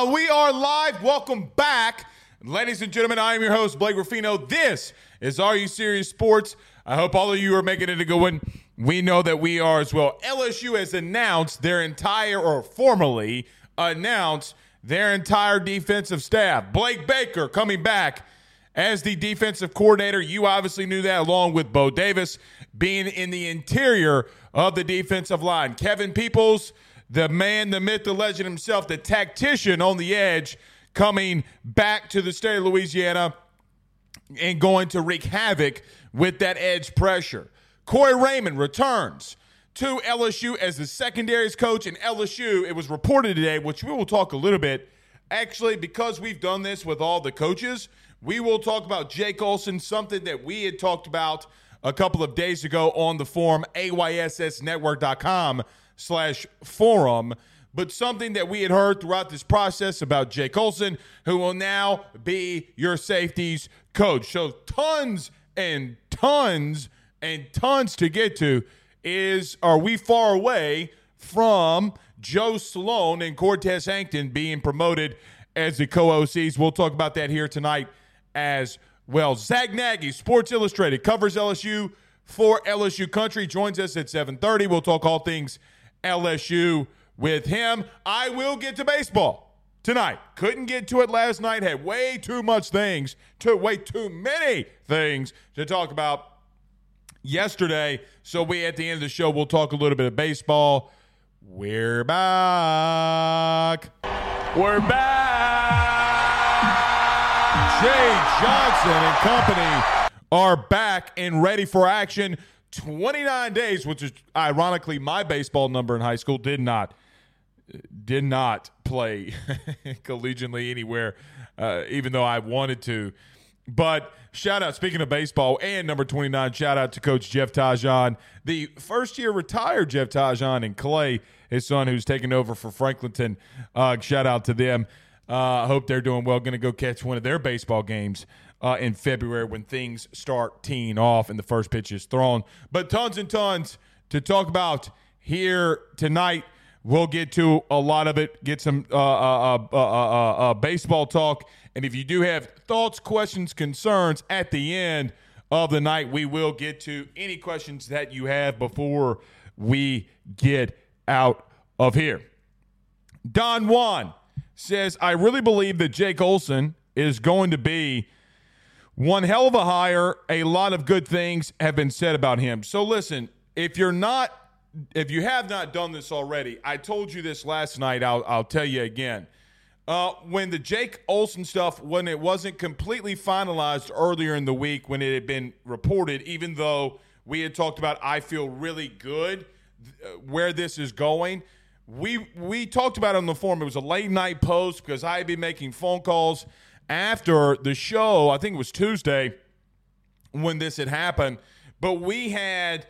Ah, we are live. Welcome back. Ladies and gentlemen, I am your host, Blake Ruffino. This is Are You Serious Sports. I hope all of you are making it a good one. We know that we are as well. LSU has announced their entire, or formally announced their entire defensive staff. Blake Baker coming back as the defensive coordinator. You obviously knew that, along with Bo Davis being in the interior of the defensive line. Kevin Peoples the man, the myth, the legend himself, the tactician on the edge, coming back to the state of Louisiana and going to wreak havoc with that edge pressure. Corey Raymond returns to LSU as the secondaries coach in LSU. It was reported today, which we will talk a little bit. Actually, because we've done this with all the coaches, we will talk about Jake Olsen, something that we had talked about a couple of days ago on the forum, ayssnetwork.com slash forum, but something that we had heard throughout this process about Jake Olsen, who will now be your safeties coach. So tons and tons and tons to get to. Is are we far away from Joe Sloan and Cortez Hankton being promoted as the co-OCs? We'll talk about that here tonight as well. Zack Nagy, Sports Illustrated, covers LSU for LSU Country, joins us at 7:30. We'll talk all things LSU with him. I will get to baseball tonight. Couldn't get to it last night. Had way too much things, to way too many things to talk about yesterday. So we at the end of the show we'll talk a little bit of baseball. We're back. We're back. Jay Johnson and company are back and ready for action. 29 days, which is ironically my baseball number in high school, did not did not play collegiately anywhere, uh, even though I wanted to. But shout out, speaking of baseball and number 29, shout out to Coach Jeff Tajon, the first year retired Jeff Tajon and Clay, his son, who's taking over for Franklinton. Uh, shout out to them. I uh, hope they're doing well. Going to go catch one of their baseball games uh, in February when things start teeing off and the first pitch is thrown. But tons and tons to talk about here tonight. We'll get to a lot of it, get some uh, uh, uh, baseball talk. And if you do have thoughts, questions, concerns at the end of the night, we will get to any questions that you have before we get out of here. Don Juan says, I really believe that Jake Olsen is going to be one hell of a hire. A lot of good things have been said about him. So listen, if you're not, if you have not done this already, I told you this last night. I'll, I'll tell you again. Uh, when the Jake Olsen stuff, when it wasn't completely finalized earlier in the week, when it had been reported, even though we had talked about, I feel really good uh, where this is going. We we talked about it on the forum. It was a late night post because I had been making phone calls after the show. I think it was Tuesday when this had happened. But we had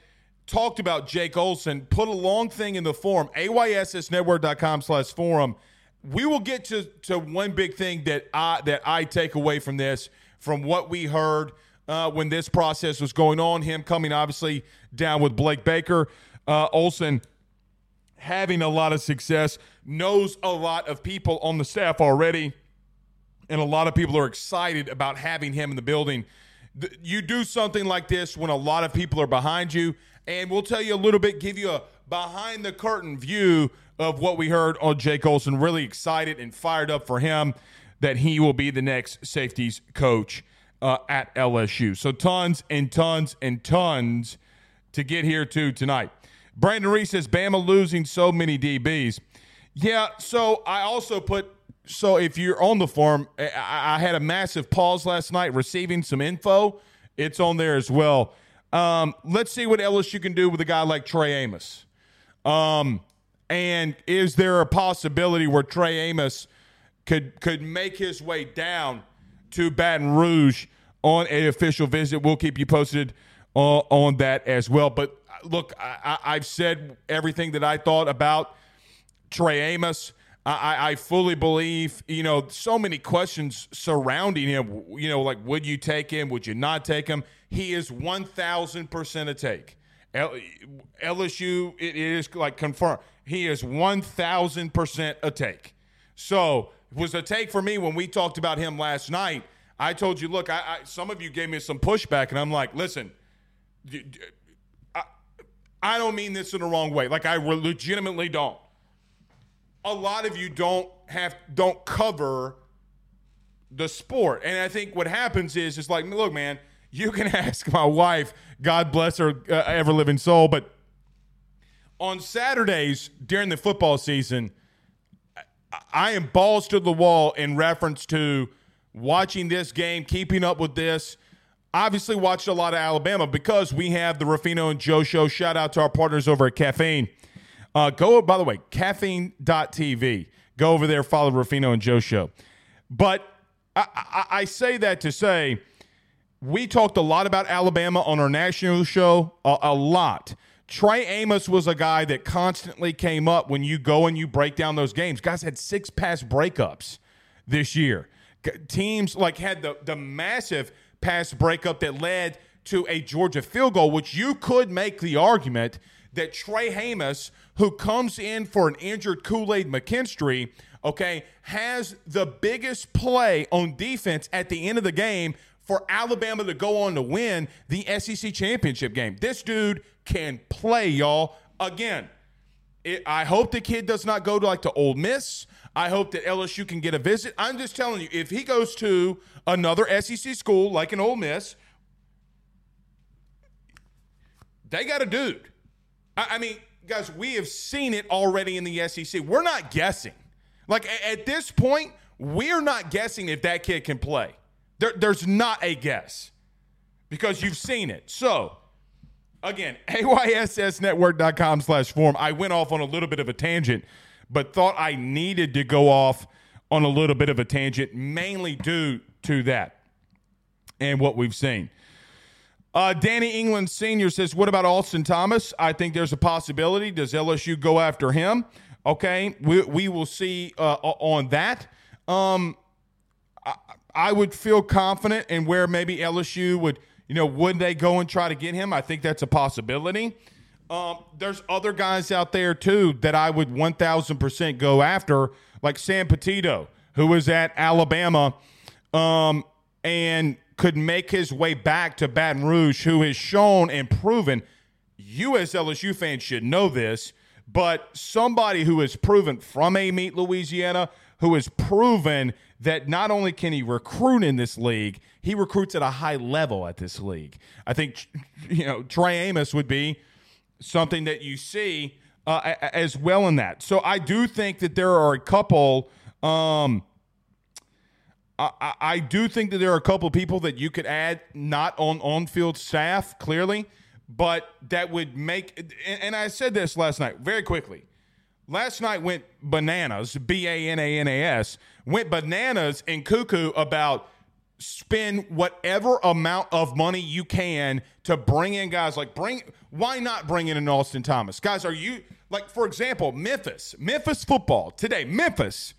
talked about Jake Olsen, put a long thing in the forum, ayssnetwork.com slash forum. We will get to, to one big thing that I that I take away from this, from what we heard uh, when this process was going on. Him coming obviously down with Blake Baker, uh, Olsen having a lot of success, knows a lot of people on the staff already, and a lot of people are excited about having him in the building. You do something like this when a lot of people are behind you, and we'll tell you a little bit, give you a behind the curtain view of what we heard on Jake Olsen. Really excited and fired up for him that he will be the next safeties coach uh, at LSU. So tons and tons and tons to get here to tonight. Brandon Reese says Bama losing so many DBs. Yeah, so I also put so if you're on the forum, I, I had a massive pause last night receiving some info. It's on there as well. Um, let's see what LSU can do with a guy like Trey Amos. Um, and is there a possibility where Trey Amos could could make his way down to Baton Rouge on an official visit? We'll keep you posted uh, on that as well. But look, I, have said everything that I thought about Trey Amos. I, I, fully believe, you know, so many questions surrounding him. You know, like, would you take him? Would you not take him? He is 1,000% a take. LSU, it is like confirmed. He is 1,000% a take. So it was a take for me when we talked about him last night. I told you, look, I, I some of you gave me some pushback, and I'm like, listen, I don't mean this in the wrong way. Like I legitimately don't. A lot of you don't have don't cover the sport, and I think what happens is it's like, look, man, you can ask my wife, God bless her uh, ever living soul, but on Saturdays during the football season, I am balls to the wall in reference to watching this game, keeping up with this obviously watched a lot of Alabama because we have the Ruffino and Joe show. Shout out to our partners over at Caffeine. Uh, go, by the way, caffeine.tv. Go over there, follow Ruffino and Joe show. But I, I, I say that to say we talked a lot about Alabama on our national show, a, a lot. Trey Amos was a guy that constantly came up when you go and you break down those games. Guys had six pass breakups this year. Teams like had the the massive – pass breakup that led to a Georgia field goal, which you could make the argument that Trey Amos, who comes in for an injured Kool Aid McKinstry, okay, has the biggest play on defense at the end of the game for Alabama to go on to win the SEC championship game. This dude can play, y'all. Again, it, I hope the kid does not go to like to Ole Miss. I hope that LSU can get a visit. I'm just telling you, if he goes to another SEC school like an Ole Miss, they got a dude. I, mean, guys, we have seen it already in the SEC. We're not guessing. Like at this point, we're not guessing if that kid can play. There, there's not a guess because you've seen it. So, again, AYSSnetwork.com slash form. I went off on a little bit of a tangent but thought I needed to go off on a little bit of a tangent, mainly due to that and what we've seen. Uh, Danny England Sr. says, What about Austin Thomas? I think there's a possibility. Does LSU go after him? Okay, we, we will see uh, on that. Um, I, would feel confident in where maybe LSU would, you know, would they go and try to get him? I think that's a possibility. Um, there's other guys out there too that I would 1,000% go after, like Sam Petitto, who was at Alabama um, and could make his way back to Baton Rouge, who has shown and proven. You, as LSU fans, should know this, but somebody who has proven from Amite, Louisiana, who has proven that not only can he recruit in this league, he recruits at a high level at this league. I think, you know, Trey Amos would be something that you see uh, as well in that. So I do think that there are a couple. Um, I, I do think that there are a couple of people that you could add not on on field staff clearly, but that would make. And I said this last night very quickly. Last night went bananas. B A N A N A S went bananas and cuckoo about spend whatever amount of money you can to bring in guys like bring why not bring in an Austin Thomas? Guys, are you like for example, Memphis, Memphis football today, Memphis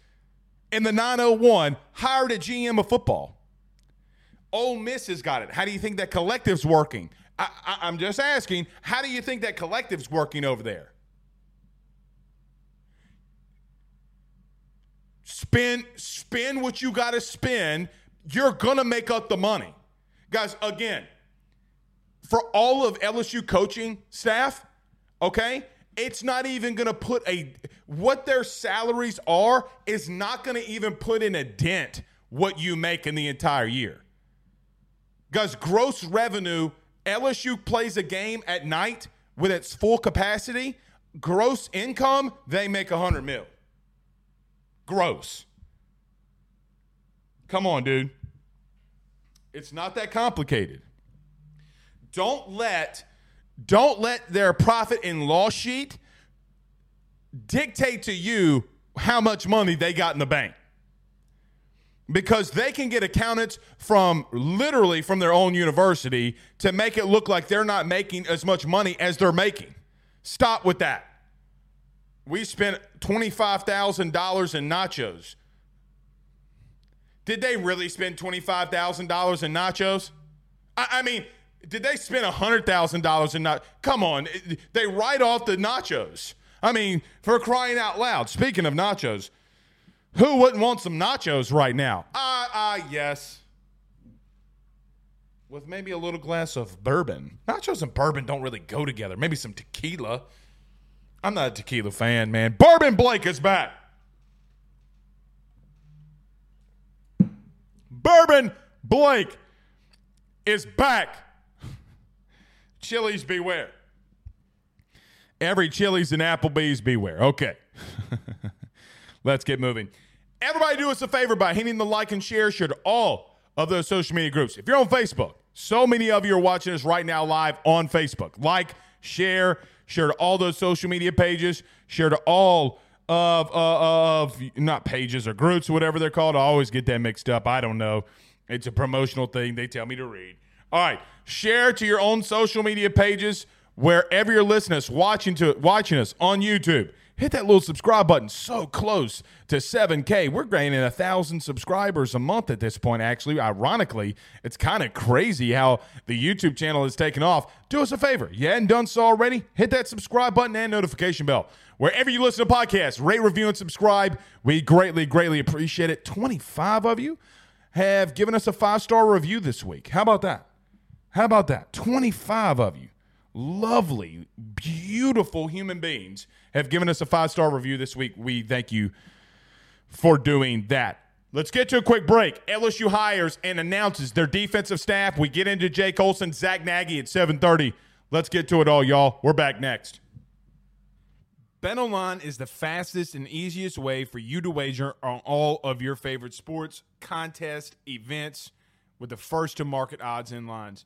in the 901 hired a GM of football. Ole Miss has got it. How do you think that collective's working? I, I, I'm just asking, how do you think that collective's working over there? Spend spend what you got to spend. You're gonna make up the money, guys. Again, for all of LSU coaching staff, okay, it's not even going to put a what their salaries are is not going to even put in a dent what you make in the entire year. Because gross revenue, LSU plays a game at night with its full capacity, gross income, they make a 100 mil. Gross. Come on, dude. It's not that complicated. Don't let don't let their profit and loss sheet dictate to you how much money they got in the bank. Because they can get accountants from literally from their own university to make it look like they're not making as much money as they're making. Stop with that. We spent $25,000 in nachos. Did they really spend $25,000 in nachos? I, I mean, did they spend a hundred thousand dollars in not? Come on, they write off the nachos. I mean, for crying out loud. Speaking of nachos, who wouldn't want some nachos right now? Ah, uh, ah, uh, yes. With maybe a little glass of bourbon. Nachos and bourbon don't really go together. Maybe some tequila. I'm not a tequila fan, man. Bourbon Blake is back. Bourbon Blake is back. Chili's beware. Every Chili's and Applebee's beware. Okay. Let's get moving. Everybody do us a favor by hitting the like and share share to all of those social media groups. If you're on Facebook, so many of you are watching us right now live on Facebook. Like, share, share to all those social media pages, share to all of uh, of not pages or groups, whatever they're called. I always get that mixed up. I don't know. It's a promotional thing they tell me to read. All right, share to your own social media pages wherever you're listening us, watching to watching us on YouTube. Hit that little subscribe button. So close to 7K. We're gaining a thousand subscribers a month at this point. Actually, ironically, it's kind of crazy how the YouTube channel is taking off. Do us a favor. You hadn't done so already? Hit that subscribe button and notification bell. Wherever you listen to podcasts, rate, review, and subscribe. We greatly, greatly appreciate it. 25 of you have given us a five star review this week. How about that? How about that? 25 of you, lovely, beautiful human beings, have given us a five star review this week. We thank you for doing that. Let's get to a quick break. LSU hires and announces their defensive staff. We get into Jake Olsen, Zack Nagy at 7:30. Let's get to it all, y'all. We're back next. BetOnline is the fastest and easiest way for you to wager on all of your favorite sports, contests, events with the first to market odds and lines.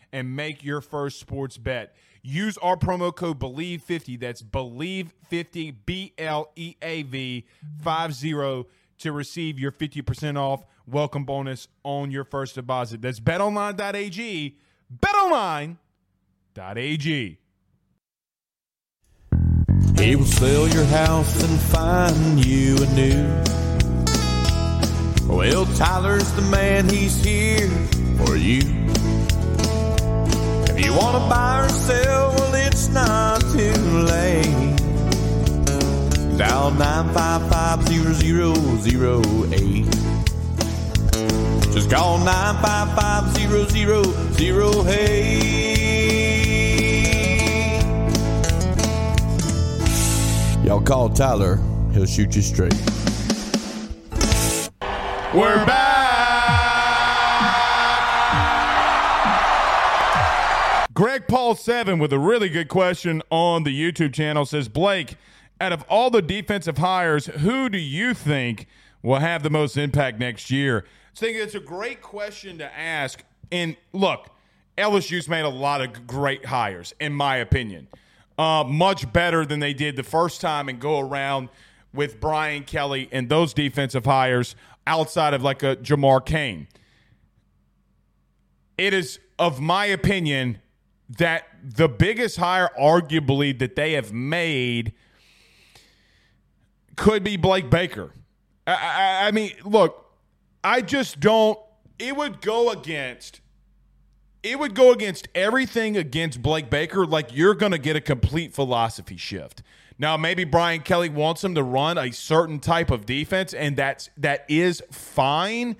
and make your first sports bet. Use our promo code BLEAV50, That's BLEAV50, B L E A V 50 to receive your 50% off welcome bonus on your first deposit. That's betonline.ag. Betonline.ag. He will sell your house and find you a new. Well, Tyler's the man, he's here for you You want to buy or sell? Well, it's not too late. Dial 955-0008. Just call 955-0008. Y'all call Tyler. He'll shoot you straight. We're back. Greg Paul seven with a really good question on the YouTube channel says Blake, out of all the defensive hires, who do you think will have the most impact next year? I think it's a great question to ask. And look, LSU's made a lot of great hires, in my opinion. Uh, much better than they did the first time and go around with Brian Kelly and those defensive hires outside of like a Jamar Cain. It is, of my opinion, that the biggest hire, arguably, that they have made could be Blake Baker. I, I, I mean, look, I just don't. It would go against. It would go against everything against Blake Baker. Like you're going to get a complete philosophy shift. Now, maybe Brian Kelly wants him to run a certain type of defense, and that's that is fine.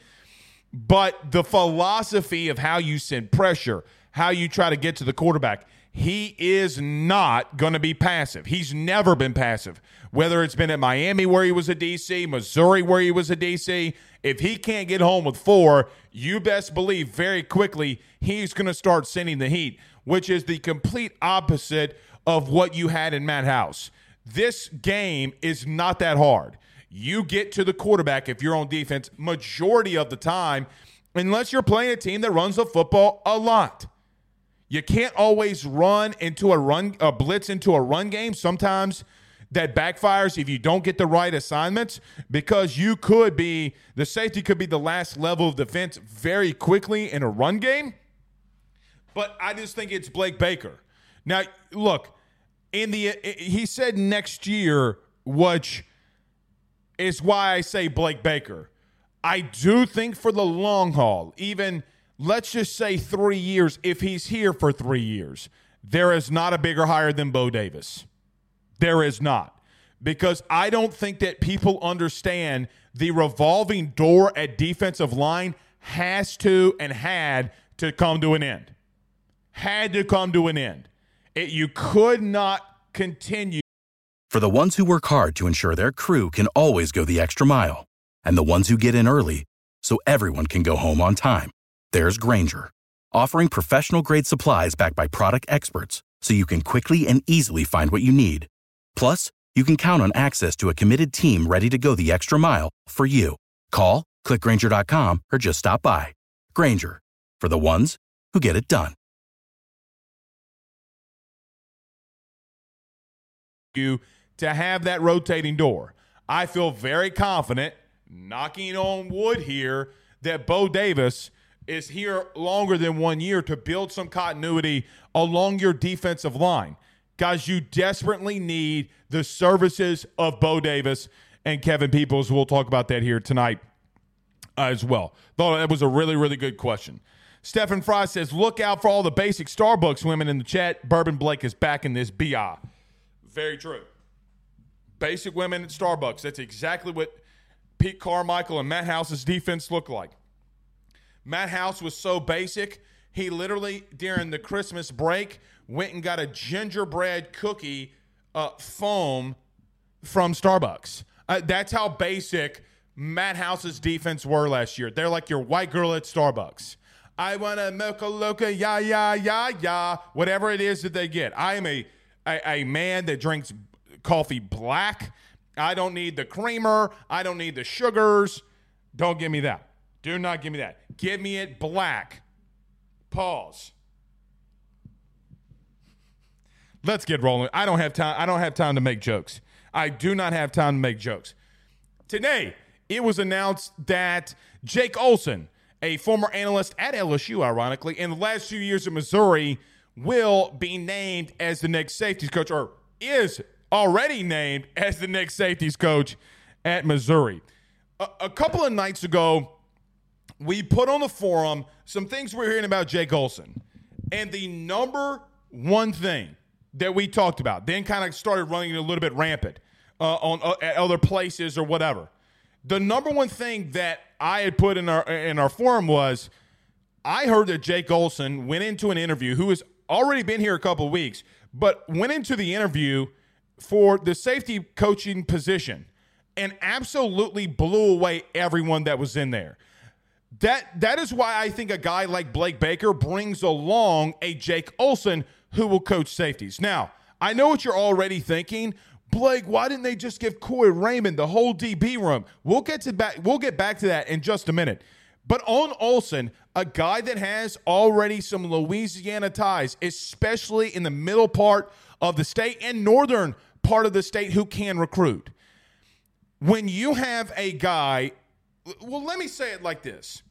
But the philosophy of how you send pressure, how you try to get to the quarterback, he is not going to be passive. He's never been passive. Whether it's been at Miami where he was a DC, Missouri where he was a DC, if he can't get home with four, you best believe very quickly he's going to start sending the heat, which is the complete opposite of what you had in Matt House. This game is not that hard. You get to the quarterback if you're on defense majority of the time, unless you're playing a team that runs the football a lot. You can't always run into a run a blitz into a run game. Sometimes that backfires if you don't get the right assignments because you could be the safety could be the last level of defense very quickly in a run game. But I just think it's Blake Baker. Now, look, in the he said next year, which is why I say Blake Baker. I do think for the long haul, even let's just say three years, if he's here for three years, there is not a bigger hire than Bo Davis. There is not. Because I don't think that people understand the revolving door at defensive line has to and had to come to an end. Had to come to an end. It, you could not continue. For the ones who work hard to ensure their crew can always go the extra mile, and the ones who get in early so everyone can go home on time, there's Grainger, offering professional grade supplies backed by product experts so you can quickly and easily find what you need. Plus, you can count on access to a committed team ready to go the extra mile for you. Call, clickgranger.com, or just stop by. Grainger, for the ones who get it done. you to have that rotating door. I feel very confident, knocking on wood here, that Bo Davis is here longer than one year to build some continuity along your defensive line. Guys, you desperately need the services of Bo Davis and Kevin Peoples. We'll talk about that here tonight uh, as well. Thought that was a really, really good question. Stephen Fry says, look out for all the basic Starbucks women in the chat. Bourbon Blake is back in this BI. Very true. Basic women at Starbucks. That's exactly what Pete Carmichael and Matt House's defense looked like. Matt House was so basic, he literally, during the Christmas break, went and got a gingerbread cookie uh, foam from Starbucks. Uh, that's how basic Matt House's defense were last year. They're like your white girl at Starbucks. I want a mocha loca, ya, ya, ya, ya, whatever it is that they get. I am a, a, a man that drinks coffee black. I don't need the creamer. I don't need the sugars. Don't give me that. Do not give me that. Give me it black. Pause. Let's get rolling. I don't have time. I don't have time to make jokes. I do not have time to make jokes. Today, it was announced that Jake Olsen, a former analyst at LSU, ironically, in the last few years at Missouri, will be named as the next safeties coach, or is already named as the next safeties coach at Missouri. A, a couple of nights ago, we put on the forum some things we're hearing about Jake Olsen. And the number one thing that we talked about, then kind of started running a little bit rampant uh, on uh, at other places or whatever. The number one thing that I had put in our in our forum was I heard that Jake Olsen went into an interview who has already been here a couple of weeks, but went into the interview for the safety coaching position and absolutely blew away everyone that was in there. That that is why I think a guy like Blake Baker brings along a Jake Olsen who will coach safeties. Now, I know what you're already thinking. Blake, why didn't they just give Corey Raymond the whole DB room? We'll get to back we'll get back to that in just a minute. But on Olsen, a guy that has already some Louisiana ties, especially in the middle part of the state and northern part of the state who can recruit. When you have a guy, well, let me say it like this.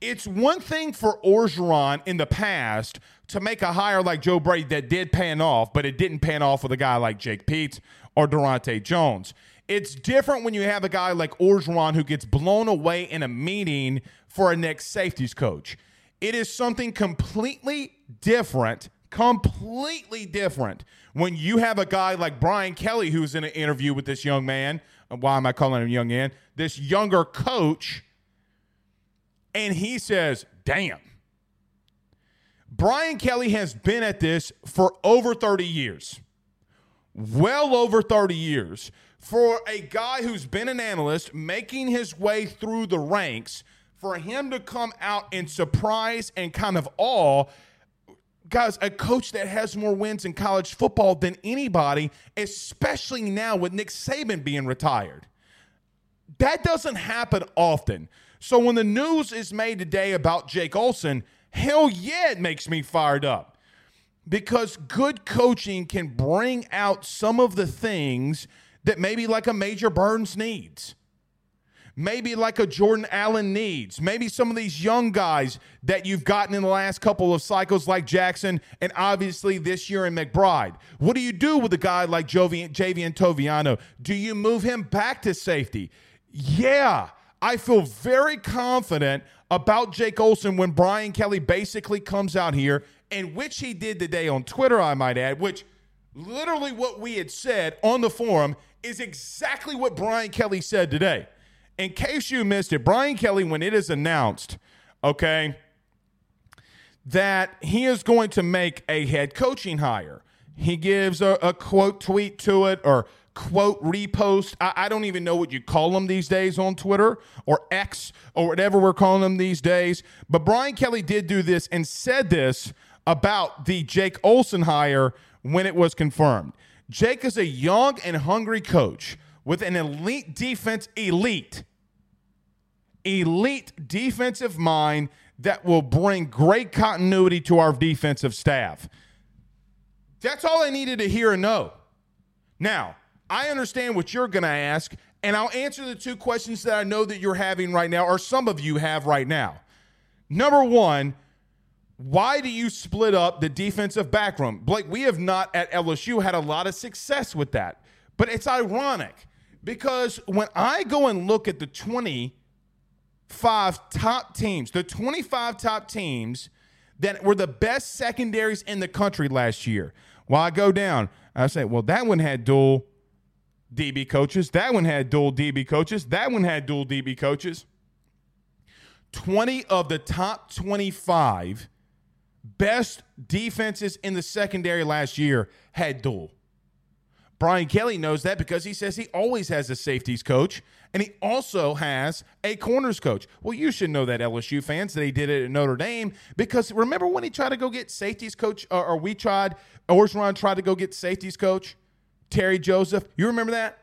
It's one thing for Orgeron in the past to make a hire like Joe Brady that did pan off, but it didn't pan off with a guy like Jake Peetz or Daronte Jones. It's different when you have a guy like Orgeron who gets blown away in a meeting for a next safeties coach. It is something completely different, completely different when you have a guy like Brian Kelly who's in an interview with this young man. Why am I calling him young man? This younger coach. And he says, damn. Brian Kelly has been at this for over 30 years. Well over 30 years for a guy who's been an analyst making his way through the ranks, for him to come out in surprise and kind of awe guys, a coach that has more wins in college football than anybody, especially now with Nick Saban being retired. That doesn't happen often. So when the news is made today about Jake Olsen, hell yeah, it makes me fired up. Because good coaching can bring out some of the things that maybe like a Major Burns needs. Maybe like a Jordan Allen needs. Maybe some of these young guys that you've gotten in the last couple of cycles, like Jackson, and obviously this year in McBride. What do you do with a guy like Jovian, Javien Toviano? Do you move him back to safety? Yeah, I feel very confident about Jake Olsen when Brian Kelly basically comes out here, and which he did today on Twitter, I might add, which literally what we had said on the forum is exactly what Brian Kelly said today. In case you missed it, Brian Kelly, when it is announced, okay, that he is going to make a head coaching hire, he gives a, a quote tweet to it or quote repost. I, I, don't even know what you call them these days on Twitter or X or whatever we're calling them these days. But Brian Kelly did do this and said this about the Jake Olsen hire when it was confirmed. Jake is a young and hungry coach with an elite defense, elite, elite defensive mind that will bring great continuity to our defensive staff. That's all I needed to hear and know. Now, I understand what you're going to ask, and I'll answer the two questions that I know that you're having right now, or some of you have right now. Number one, why do you split up the defensive backroom? Blake, we have not at LSU had a lot of success with that. But it's ironic because when I go and look at the 25 top teams, the 25 top teams that were the best secondaries in the country last year, while I go down, I say, well, that one had dual DB coaches. That one had dual DB coaches. That one had dual DB coaches. 20 of the top 25 best defenses in the secondary last year had dual. Brian Kelly knows that because he says he always has a safeties coach and he also has a corners coach. Well, you should know that, LSU fans, that he did it at Notre Dame because remember when he tried to go get safeties coach, or, or we tried, Orgeron tried to go get safeties coach, Terry Joseph? You remember that?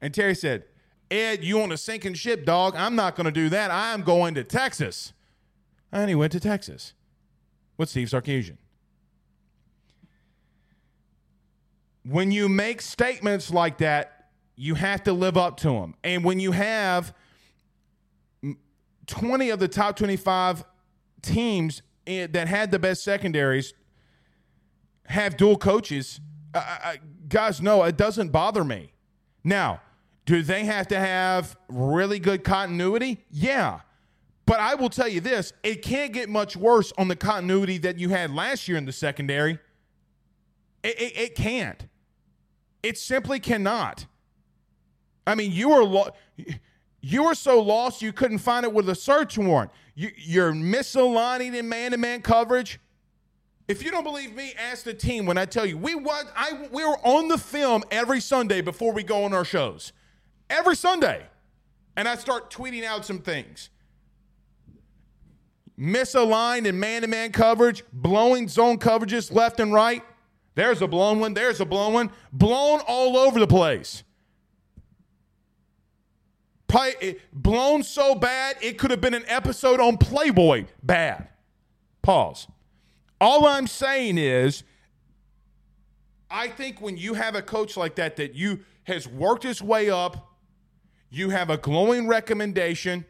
And Terry said, Ed, you on a sinking ship, dog. I'm not going to do that. I'm going to Texas. And he went to Texas with Steve Sarkisian. When you make statements like that, you have to live up to them. And when you have 20 of the top 25 teams that had the best secondaries have dual coaches, uh, guys, no, it doesn't bother me. Now, do they have to have really good continuity? Yeah. But I will tell you this it can't get much worse on the continuity that you had last year in the secondary. It, it, it can't. It simply cannot. I mean, you were lo- you were so lost you couldn't find it with a search warrant. You, you're misaligning in man-to-man coverage. If you don't believe me, ask the team when I tell you we I we were on the film every Sunday before we go on our shows. Every Sunday. And I start tweeting out some things. Misaligned in man-to-man coverage, blowing zone coverages left and right. There's a blown one, there's a blown one, blown all over the place. Play, blown so bad it could have been an episode on Playboy. Bad. Pause. All I'm saying is, I think when you have a coach like that that you has worked his way up, you have a glowing recommendation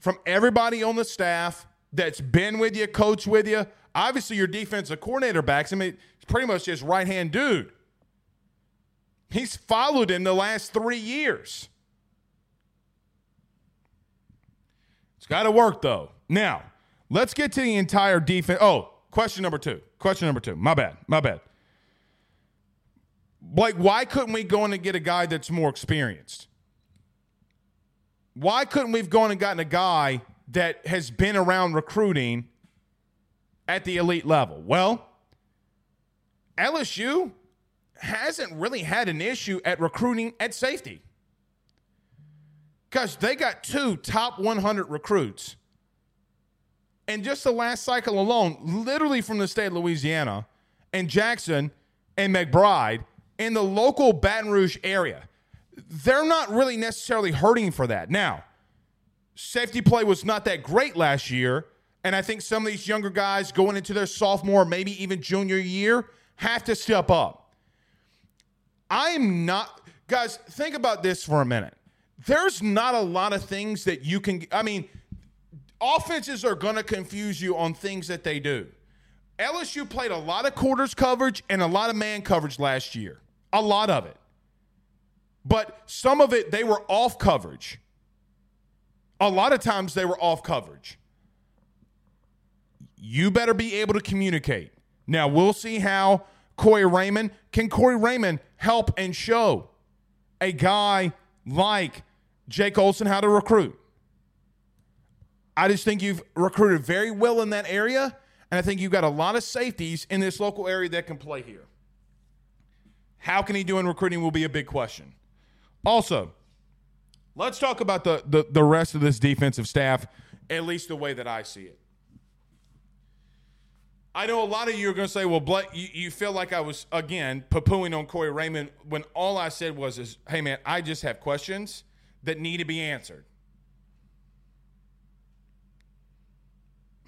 from everybody on the staff that's been with you, coach with you. Obviously, your defensive coordinator backs him. It's pretty much his right hand dude. He's followed him the last three years. It's got to work, though. Now, let's get to the entire defense. Oh, question number two. Question number two. My bad. My bad. Like, why couldn't we go in and get a guy that's more experienced? Why couldn't we have gone and gotten a guy that has been around recruiting at the elite level? Well, LSU hasn't really had an issue at recruiting at safety. Because they got two top 100 recruits. And just the last cycle alone, literally from the state of Louisiana, and Jackson and McBride in the local Baton Rouge area, they're not really necessarily hurting for that. Now, safety play was not that great last year. And I think some of these younger guys going into their sophomore, maybe even junior year, have to step up. I'm not, guys, think about this for a minute. There's not a lot of things that you can, I mean, offenses are going to confuse you on things that they do. LSU played a lot of quarters coverage and a lot of man coverage last year, a lot of it. But some of it, they were off coverage. A lot of times they were off coverage. You better be able to communicate. Now, we'll see how Corey Raymond can Corey Raymond help and show a guy like Jake Olsen how to recruit. I just think you've recruited very well in that area, and I think you've got a lot of safeties in this local area that can play here. How can he do in recruiting will be a big question. Also, let's talk about the, the, the rest of this defensive staff, at least the way that I see it. I know a lot of you are going to say, well, Blake, you, you feel like I was, again, poo-pooing on Corey Raymond when all I said was, is, hey, man, I just have questions that need to be answered.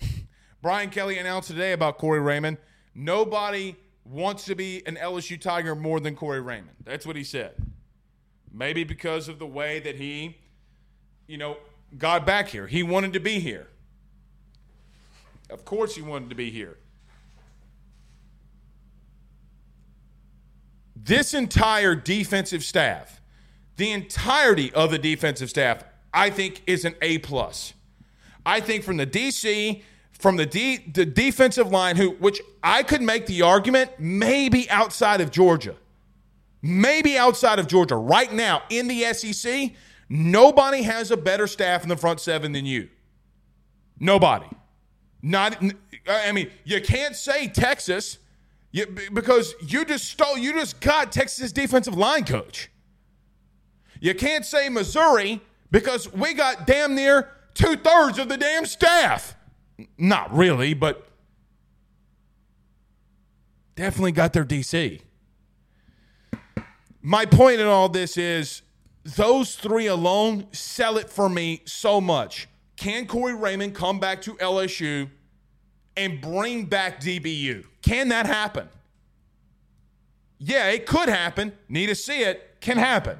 Brian Kelly announced today about Corey Raymond. Nobody wants to be an LSU Tiger more than Corey Raymond. That's what he said. Maybe because of the way that he, you know, got back here. He wanted to be here. Of course, he wanted to be here. This entire defensive staff, the entirety of the defensive staff, I think is an A plus. I think from the DC, from the D, the defensive line, who which I could make the argument maybe outside of Georgia, maybe outside of Georgia right now in the SEC, nobody has a better staff in the front seven than you. Nobody. Not. I mean, you can't say Texas you, because you just stole, you just got Texas defensive line coach. You can't say Missouri because we got damn near two thirds of the damn staff. Not really, but definitely got their DC. My point in all this is those three alone sell it for me so much. Can Corey Raymond come back to LSU and bring back DBU? Can that happen? Yeah, it could happen. Need to see it. Can happen.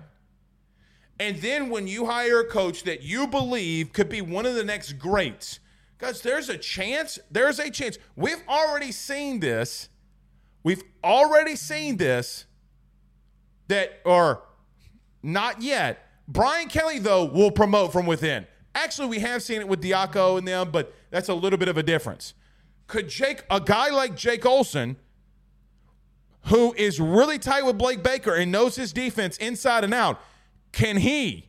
And then when you hire a coach that you believe could be one of the next greats, guys, there's a chance. There's a chance. We've already seen this. We've already seen this that, or not yet. Brian Kelly, though, will promote from within. Actually, we have seen it with Diaco and them, but that's a little bit of a difference. Could Jake, a guy like Jake Olsen, who is really tight with Blake Baker and knows his defense inside and out, can he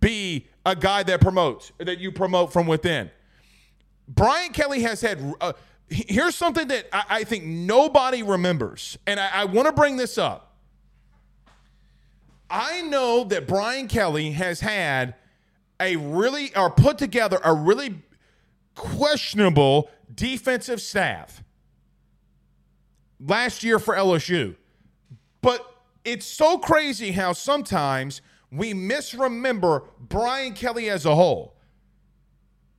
be a guy that promotes, that you promote from within? Brian Kelly has had. Uh, here's something that I, I, think nobody remembers, and I, I want to bring this up. I know that Brian Kelly has had a really, or put together a really questionable defensive staff last year for LSU. But it's so crazy how sometimes we misremember Brian Kelly as a whole.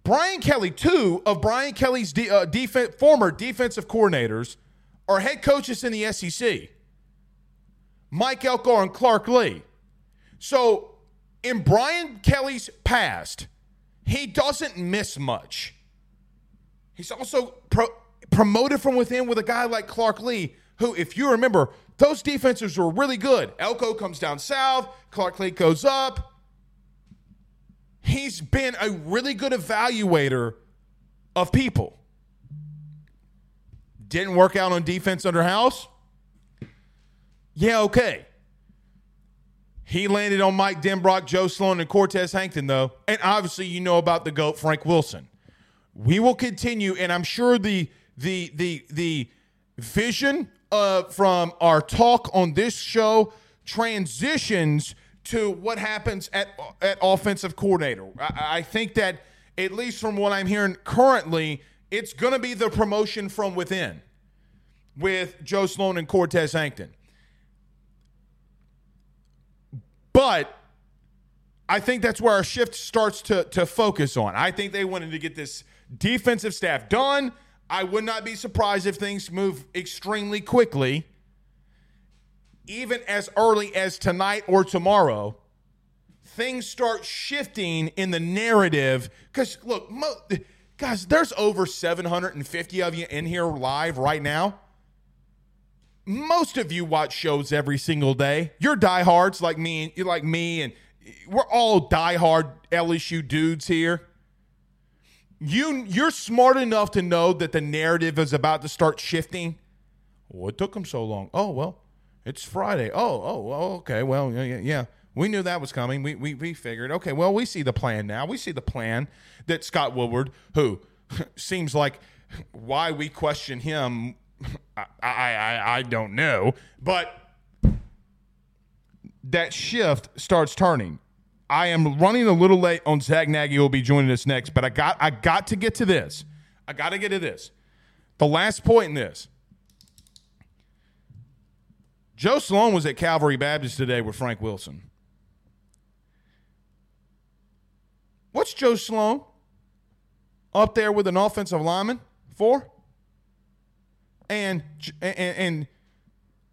Brian Kelly, two of Brian Kelly's de- uh, def- former defensive coordinators are head coaches in the SEC. Mike Elko and Clark Lea. So in Brian Kelly's past, he doesn't miss much. He's also pro- promoted from within with a guy like Clark Lea, who, if you remember, those defenses were really good. Elko comes down south, Clark Lea goes up. He's been a really good evaluator of people. Didn't work out on defense under House? Yeah, okay. He landed on Mike Denbrock, Joe Sloan, and Cortez Hankton, though. And obviously, you know about the GOAT, Frank Wilson. We will continue, and I'm sure the the the the vision uh, from our talk on this show transitions to what happens at at offensive coordinator. I, I think that at least from what I'm hearing currently, it's going to be the promotion from within with Joe Sloan and Cortez Hankton. But I think that's where our shift starts to, to focus on. I think they wanted to get this defensive staff done. I would not be surprised if things move extremely quickly, even as early as tonight or tomorrow. Things start shifting in the narrative. Because, look, mo- guys, there's over 750 of you in here live right now most of you watch shows every single day. You're diehards like me, you're like me, and we're all diehard LSU dudes here. You you're smart enough to know that the narrative is about to start shifting. What took them so long? Oh well, it's Friday. Oh oh oh okay. Well yeah yeah. We knew that was coming. We, we we figured. Okay, well we see the plan now. We see the plan that Scott Woodward, who seems like why we question him I, I, I don't know, but that shift starts turning. I am running a little late on Zack Nagy who will be joining us next, but I got I got to get to this. I got to get to this. The last point in this. Joe Sloan was at Calvary Baptist today with Frank Wilson. What's Joe Sloan up there with an offensive lineman for? and and, and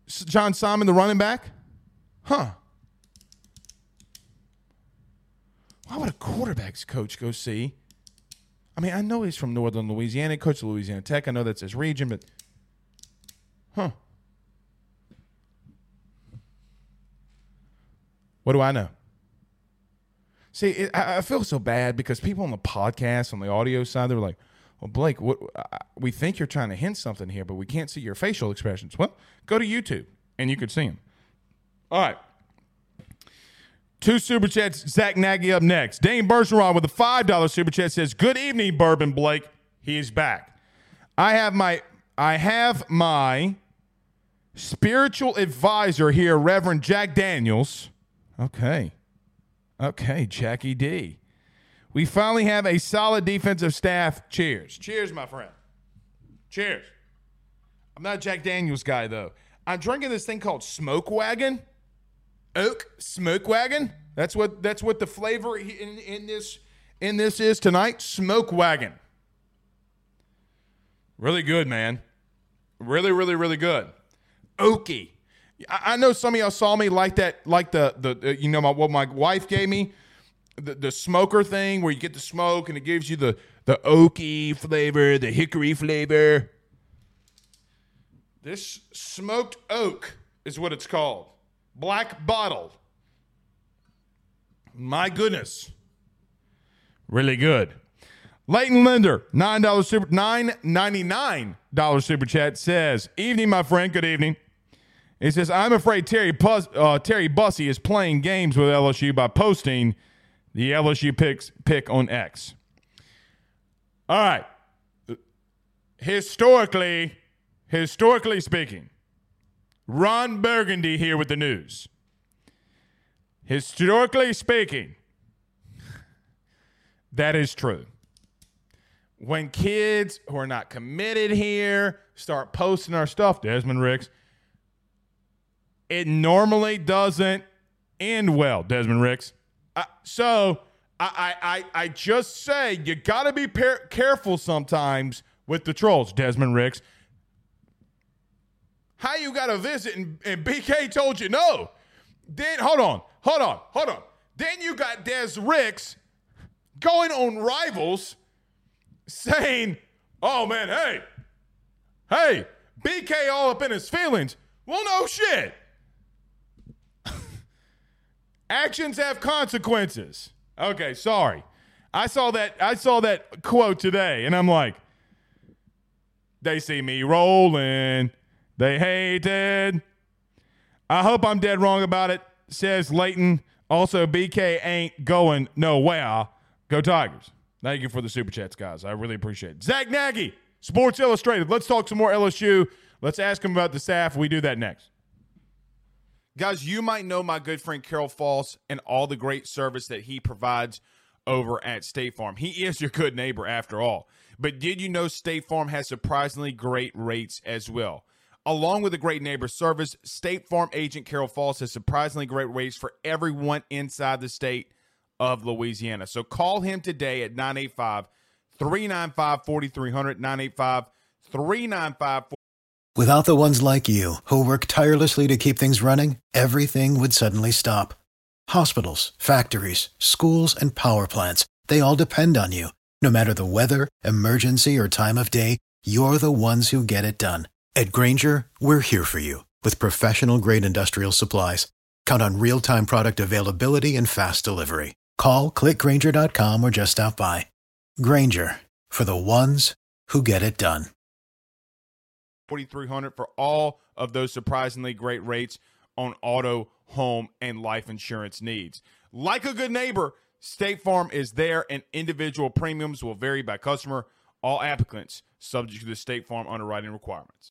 John Simon, the running back? Huh. Why would a quarterbacks coach go see? I mean, I know he's from Northern Louisiana, coach of Louisiana Tech. I know that's his region, but huh. What do I know? See, it, I, I feel so bad because people on the podcast, on the audio side, they're like, well, Blake, what, uh, we think you're trying to hint something here, but we can't see your facial expressions. Well, go to YouTube and you could see them. All right. Two super chats. Zack Nagy up next. Dane Bergeron with a five dollar super chat says, "Good evening, Bourbon Blake. He is back. I have my I have my spiritual advisor here, Reverend Jack Daniels. Okay, okay, Jackie D. We finally have a solid defensive staff. Cheers. Cheers, my friend. Cheers. I'm not a Jack Daniels guy, though. I'm drinking this thing called Smoke Wagon. Oak Smoke Wagon. That's what that's what the flavor in, in this in this is tonight. Smoke Wagon. Really good, man. Really, really, really good. Oaky. I, know some of y'all saw me like that, like the the uh, you know my, what my wife gave me the, the smoker thing where you get the smoke and it gives you the the oaky flavor, the hickory flavor. This smoked oak is what it's called. Black bottle. My goodness. really good. Leighton Linder, $9 super $9.99 super chat says, Evening, my friend. Good evening. He says, I'm afraid Terry, Bus- uh, Terry Bussey is playing games with LSU by posting the LSU picks, pick on X. All right. Historically, historically speaking, Ron Burgundy here with the news. Historically speaking, that is true. When kids who are not committed here start posting our stuff, Desmond Ricks, it normally doesn't end well, Desmond Ricks. Uh, so I, I, I just say you got to be par- careful sometimes with the trolls, Desmond Ricks. How you got a visit and, and BK told you no? Then hold on, hold on, hold on. Then you got Des Ricks going on rivals saying, oh man, hey, hey, BK all up in his feelings. Well, no shit. Actions have consequences. Okay, sorry. I saw that I saw that quote today and I'm like they see me rolling. They hated. I hope I'm dead wrong about it, says Leighton. Also, BK ain't going nowhere. Go Tigers. Thank you for the super chats, guys. I really appreciate it. Zack Nagy, Sports Illustrated. Let's talk some more LSU. Let's ask him about the staff. We do that next. Guys, you might know my good friend Carol Falls and all the great service that he provides over at State Farm. He is your good neighbor after all. But did you know State Farm has surprisingly great rates as well? Along with a great neighbor service, State Farm agent Carol Falls has surprisingly great rates for everyone inside the state of Louisiana. So call him today at 985 395 4300. 985 395 Without the ones like you, who work tirelessly to keep things running, everything would suddenly stop. Hospitals, factories, schools, and power plants, they all depend on you. No matter the weather, emergency, or time of day, you're the ones who get it done. At Grainger, we're here for you with professional grade industrial supplies. Count on real time product availability and fast delivery. Call clickgrainger.com or just stop by. Grainger for the ones who get it done. 4300 for all of those surprisingly great rates on auto, home, and life insurance needs. Like a good neighbor, State Farm is there and individual premiums will vary by customer. All applicants subject to the State Farm underwriting requirements.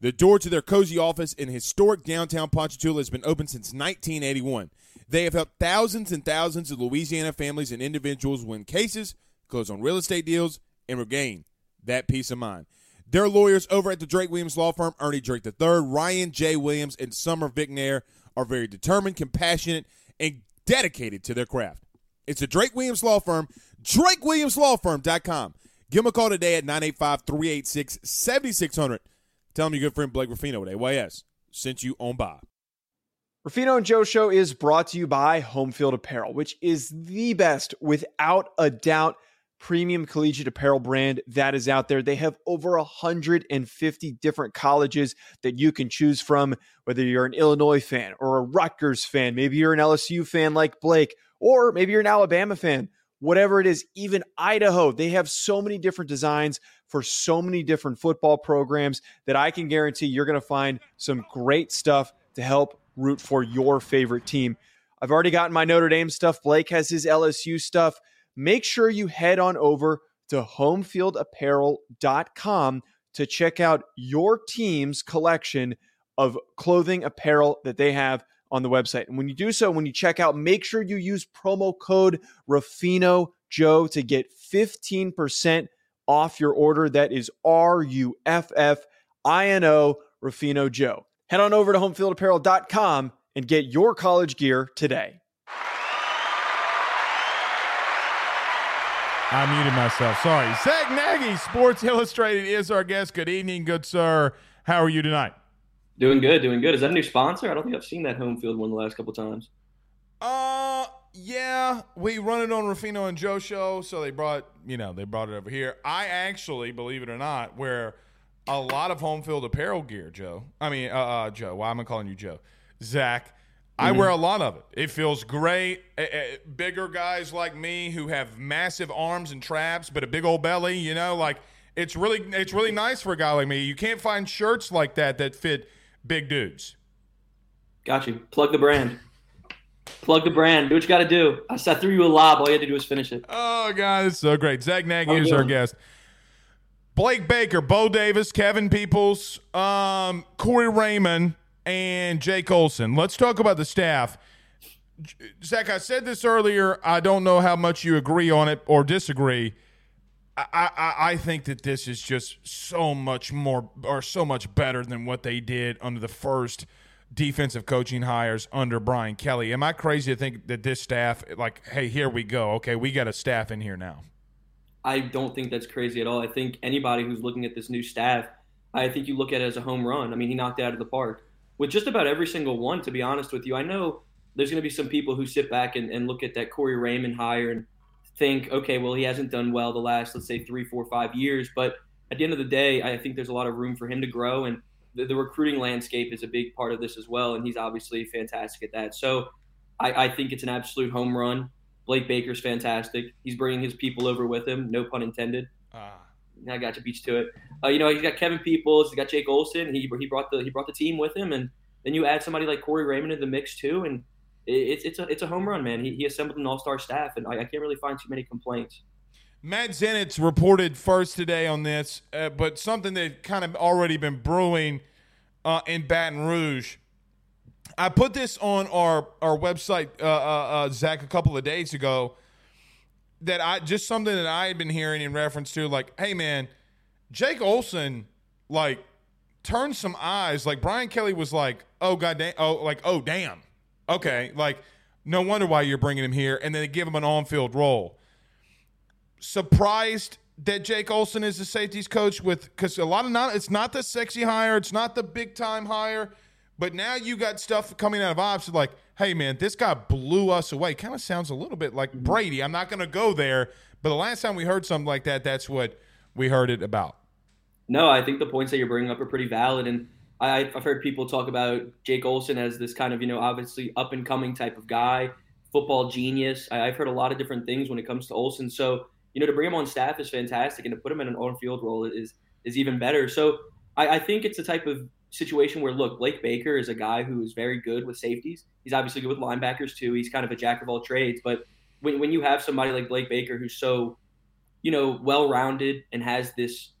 The door to their cozy office in historic downtown Ponchatoula has been open since 1981. They have helped thousands and thousands of Louisiana families and individuals win cases, close on real estate deals, and regain that peace of mind. Their lawyers over at the Drake Williams Law Firm, Ernie Drake III, Ryan J. Williams, and Summer Vignair, are very determined, compassionate, and dedicated to their craft. It's the Drake Williams Law Firm, drakewilliamslawfirm.com. Give them a call today at 985 386 7600. Tell them your good friend Blake Ruffino at AYS sent you on by. Ruffino and Joe Show is brought to you by Homefield Apparel, which is the best, without a doubt, premium collegiate apparel brand that is out there. They have over 150 different colleges that you can choose from, whether you're an Illinois fan or a Rutgers fan, maybe you're an LSU fan like Blake, or maybe you're an Alabama fan. Whatever it is, even Idaho, they have so many different designs for so many different football programs that I can guarantee you're going to find some great stuff to help root for your favorite team. I've already gotten my Notre Dame stuff. Blake has his LSU stuff. Make sure you head on over to homefieldapparel.com to check out your team's collection of clothing apparel that they have on the website. And when you do so, when you check out, make sure you use promo code Ruffino Joe to get 15% off your order. That is R U F F I N O Ruffino Joe. Head on over to homefieldapparel.com and get your college gear today. I muted myself. Sorry. Zack Nagy, Sports Illustrated, is our guest. Good evening, good sir. How are you tonight? Doing good, doing good. Is that a new sponsor? I don't think I've seen that home field one the last couple times. Uh, yeah, we run it on Ruffino and Joe show, so they brought you know they brought it over here. I actually, believe it or not, wear a lot of home field apparel gear, Joe. I mean, uh, uh Joe. Why am I calling you Joe? Zack. I wear a lot of it. It feels great. Uh, uh, bigger guys like me who have massive arms and traps, but a big old belly, you know, like it's really it's really nice for a guy like me. You can't find shirts like that that fit big dudes. Got you. Plug the brand. Plug the brand. Do what you got to do. I threw you a lob. All you had to do was finish it. Oh God, it's so great. Zack Nagy is our guest. Blake Baker, Bo Davis, Kevin Peoples, um, Corey Raymond and Jake Olsen. Let's talk about the staff. Zack, I said this earlier. I don't know how much you agree on it or disagree. I, I, I think that this is just so much more or so much better than what they did under the first defensive coaching hires under Brian Kelly. Am I crazy to think that this staff, like, hey, here we go. Okay, we got a staff in here now. I don't think that's crazy at all. I think anybody who's looking at this new staff, I think you look at it as a home run. I mean, he knocked it out of the park with just about every single one, to be honest with you. I know there's going to be some people who sit back and, and look at that Corey Raymond hire and think, okay, well, he hasn't done well the last, let's say, three, four, five years. But at the end of the day, I think there's a lot of room for him to grow. And the, the recruiting landscape is a big part of this as well. And he's obviously fantastic at that. So I, I think it's an absolute home run. Blake Baker's fantastic. He's bringing his people over with him, no pun intended. Ah. I got you beats to it. Uh, you know, he's got Kevin Peoples, he's got Jake Olsen. He, he brought the he brought the team with him, and then you add somebody like Corey Raymond in the mix too, and it's it's a it's a home run, man. He, he assembled an all star staff, and I, I, can't really find too many complaints. Matt Zenitz reported first today on this, uh, but something that kind of already been brewing uh, in Baton Rouge. I put this on our our website, uh, uh, uh, Zack, a couple of days ago that I just something that I had been hearing in reference to, like, hey man, Jake Olsen, like, turned some eyes. Like Brian Kelly was like, oh god damn, oh like oh damn, okay, like no wonder why you're bringing him here, and then they give him an on-field role. Surprised that Jake Olsen is the safeties coach with because a lot of not it's not the sexy hire, it's not the big time hire, but now you got stuff coming out of ops like hey man, this guy blew us away. Kind of sounds a little bit like mm-hmm. Brady. I'm not going to go there, but the last time we heard something like that, that's what we heard it about. No, I think the points that you're bringing up are pretty valid, and I, have heard people talk about Jake Olsen as this kind of you know obviously up and coming type of guy, football genius. I, I've heard a lot of different things when it comes to Olsen. So you know to bring him on staff is fantastic, and to put him in an on-field role is is even better. So I, I think it's a type of situation where look, Blake Baker is a guy who is very good with safeties. He's obviously good with linebackers too. He's kind of a jack of all trades. But when, when you have somebody like Blake Baker who's so, you know, well rounded and has this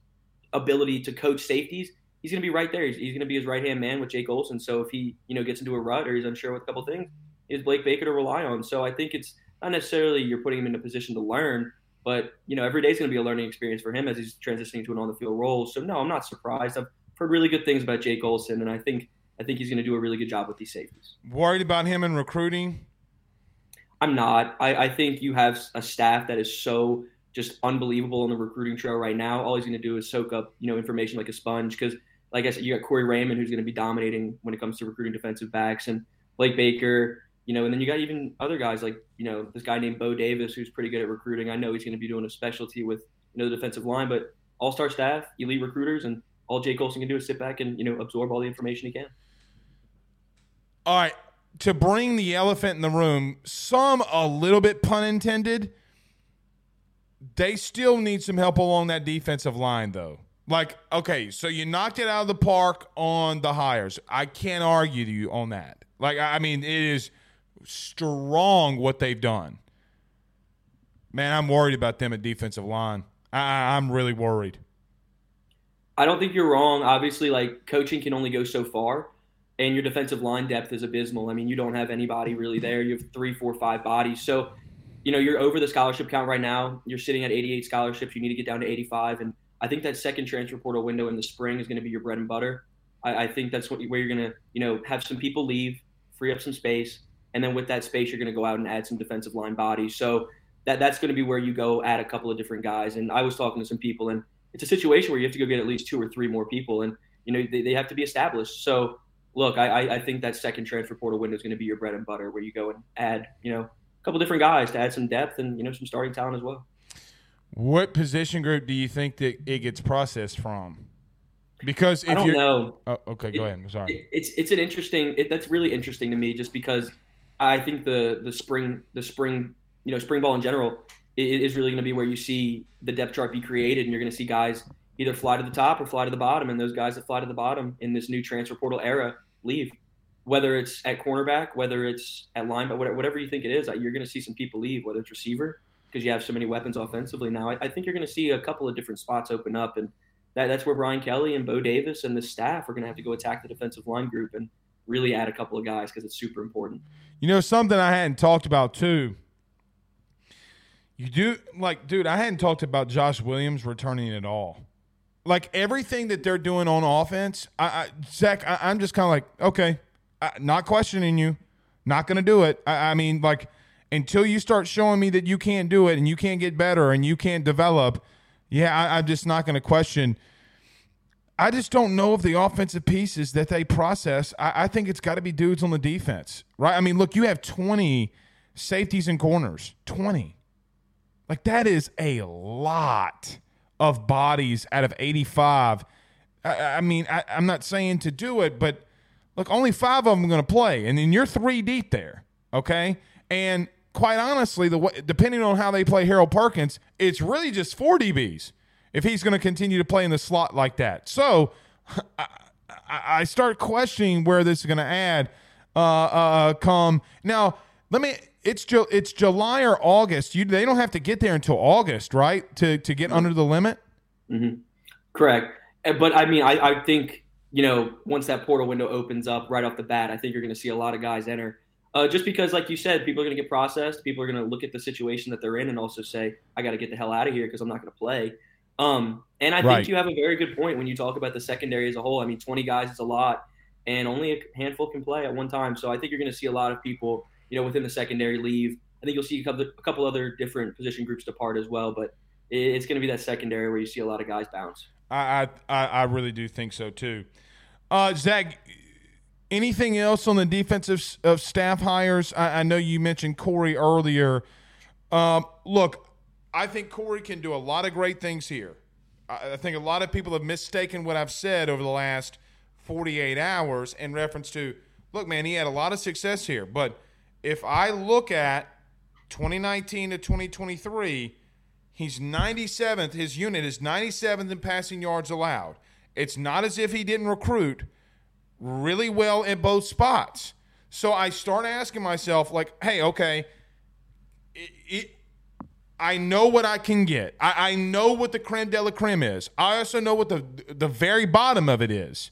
ability to coach safeties, he's going to be right there. He's, he's going to be his right hand man with Jake Olsen. So if he, you know, gets into a rut or he's unsure with a couple things, is Blake Baker to rely on. So I think it's not necessarily you're putting him in a position to learn, but you know, every day is going to be a learning experience for him as he's transitioning to an on the field role. So no, I'm not surprised. I've heard really good things about Jake Olsen, and I think I think he's going to do a really good job with these safeties. Worried about him in recruiting? I'm not. I, I think you have a staff that is so just unbelievable on the recruiting trail right now. All he's going to do is soak up, you know, information like a sponge. Because, like I said, you got Corey Raymond, who's going to be dominating when it comes to recruiting defensive backs, and Blake Baker, you know, and then you got even other guys like, you know, this guy named Bo Davis, who's pretty good at recruiting. I know he's going to be doing a specialty with, you know, the defensive line, but all-star staff, elite recruiters, and all Jake Olsen can do is sit back and you know absorb all the information he can. All right, to bring the elephant in the room, some a little bit pun intended. They still need some help along that defensive line, though. Like, okay, so you knocked it out of the park on the hires. I can't argue to you on that. Like, I mean, it is strong what they've done. Man, I'm worried about them at defensive line. I, I'm really worried. I don't think you're wrong. Obviously, like coaching can only go so far, and your defensive line depth is abysmal. I mean, you don't have anybody really there. You have three, four, five bodies. So, you know, you're over the scholarship count right now. You're sitting at 88 scholarships. You need to get down to 85, and I think that second transfer portal window in the spring is going to be your bread and butter. I, I think that's what, where you're going to, you know, have some people leave, free up some space, and then with that space, you're going to go out and add some defensive line bodies. So that that's going to be where you go add a couple of different guys. And I was talking to some people, and it's a situation where you have to go get at least two or three more people, and you know they, they have to be established. So look, I, I think that second transfer portal window is going to be your bread and butter, where you go and add you know a couple different guys to add some depth and you know some starting talent as well. What position group do you think that it gets processed from? Because if I don't know. Oh, okay, go It- ahead. I'm sorry. It, it's it's an interesting. It, that's really interesting to me, just because I think the the spring the spring you know spring ball in general is really going to be where you see the depth chart be created, and you're going to see guys either fly to the top or fly to the bottom, and those guys that fly to the bottom in this new transfer portal era leave. Whether it's at cornerback, whether it's at linebacker, whatever, whatever you think it is, you're going to see some people leave. Whether it's receiver, because you have so many weapons offensively now, I, I think you're going to see a couple of different spots open up, and that, that's where Brian Kelly and Bo Davis and the staff are going to have to go attack the defensive line group and really add a couple of guys because it's super important. You know something I hadn't talked about too. You do like, dude. I hadn't talked about Josh Williams returning at all. Like everything that they're doing on offense, I, I Zack, I, I'm just kind of like, okay, I, not questioning you, not to do it. I, I mean, like until you start showing me that you can't do it and you can't get better and you can't develop, yeah, I, I'm just not to question. I just don't know if the offensive pieces that they process. I, I think it's got to be dudes on the defense, right? I mean, look, you have 20 safeties and corners, 20. Like that is a lot of bodies out of 85. I, I mean, I, I'm not saying to do it, but look, only five of them are going to play, and then you're three deep there, okay? And quite honestly, the depending on how they play Harold Perkins, it's really just four DBs if he's going to continue to play in the slot like that. So I, I start questioning where this is going to add. Uh, uh, come now, let me. It's Ju- it's July or August. You they don't have to get there until August, right? To to get under the limit. Correct. Uh, But I mean, I, I think, you know, once that portal window opens up right off the bat, I think you're going to see a lot of guys enter. Uh, just because, like you said, people are going to get processed. People are going to look at the situation that they're in and also say, I got to get the hell out of here because I'm not going to play. Um, and I Right. think you have a very good point when you talk about the secondary as a whole. I mean, 20 guys is a lot, and only a handful can play at one time. So I think you're going to see a lot of people, you know, within the secondary leave. I think you'll see a couple, a couple other different position groups depart as well, but it's going to be that secondary where you see a lot of guys bounce. I I I really do think so too. Uh, Zack, anything else on the defensive of staff hires? I, I know you mentioned Corey earlier. Um, look, I think Corey can do a lot of great things here. I, think a lot of people have mistaken what I've said over the last 48 hours in reference to, look, man, he had a lot of success here. But if I look at 2019 to 2023, he's 97th. His unit is 97th in passing yards allowed. It's not as if he didn't recruit really well in both spots. So I start asking myself, like, hey, okay, it, it, I know what I can get. I, I know what the creme de la creme is. I also know what the the very bottom of it is.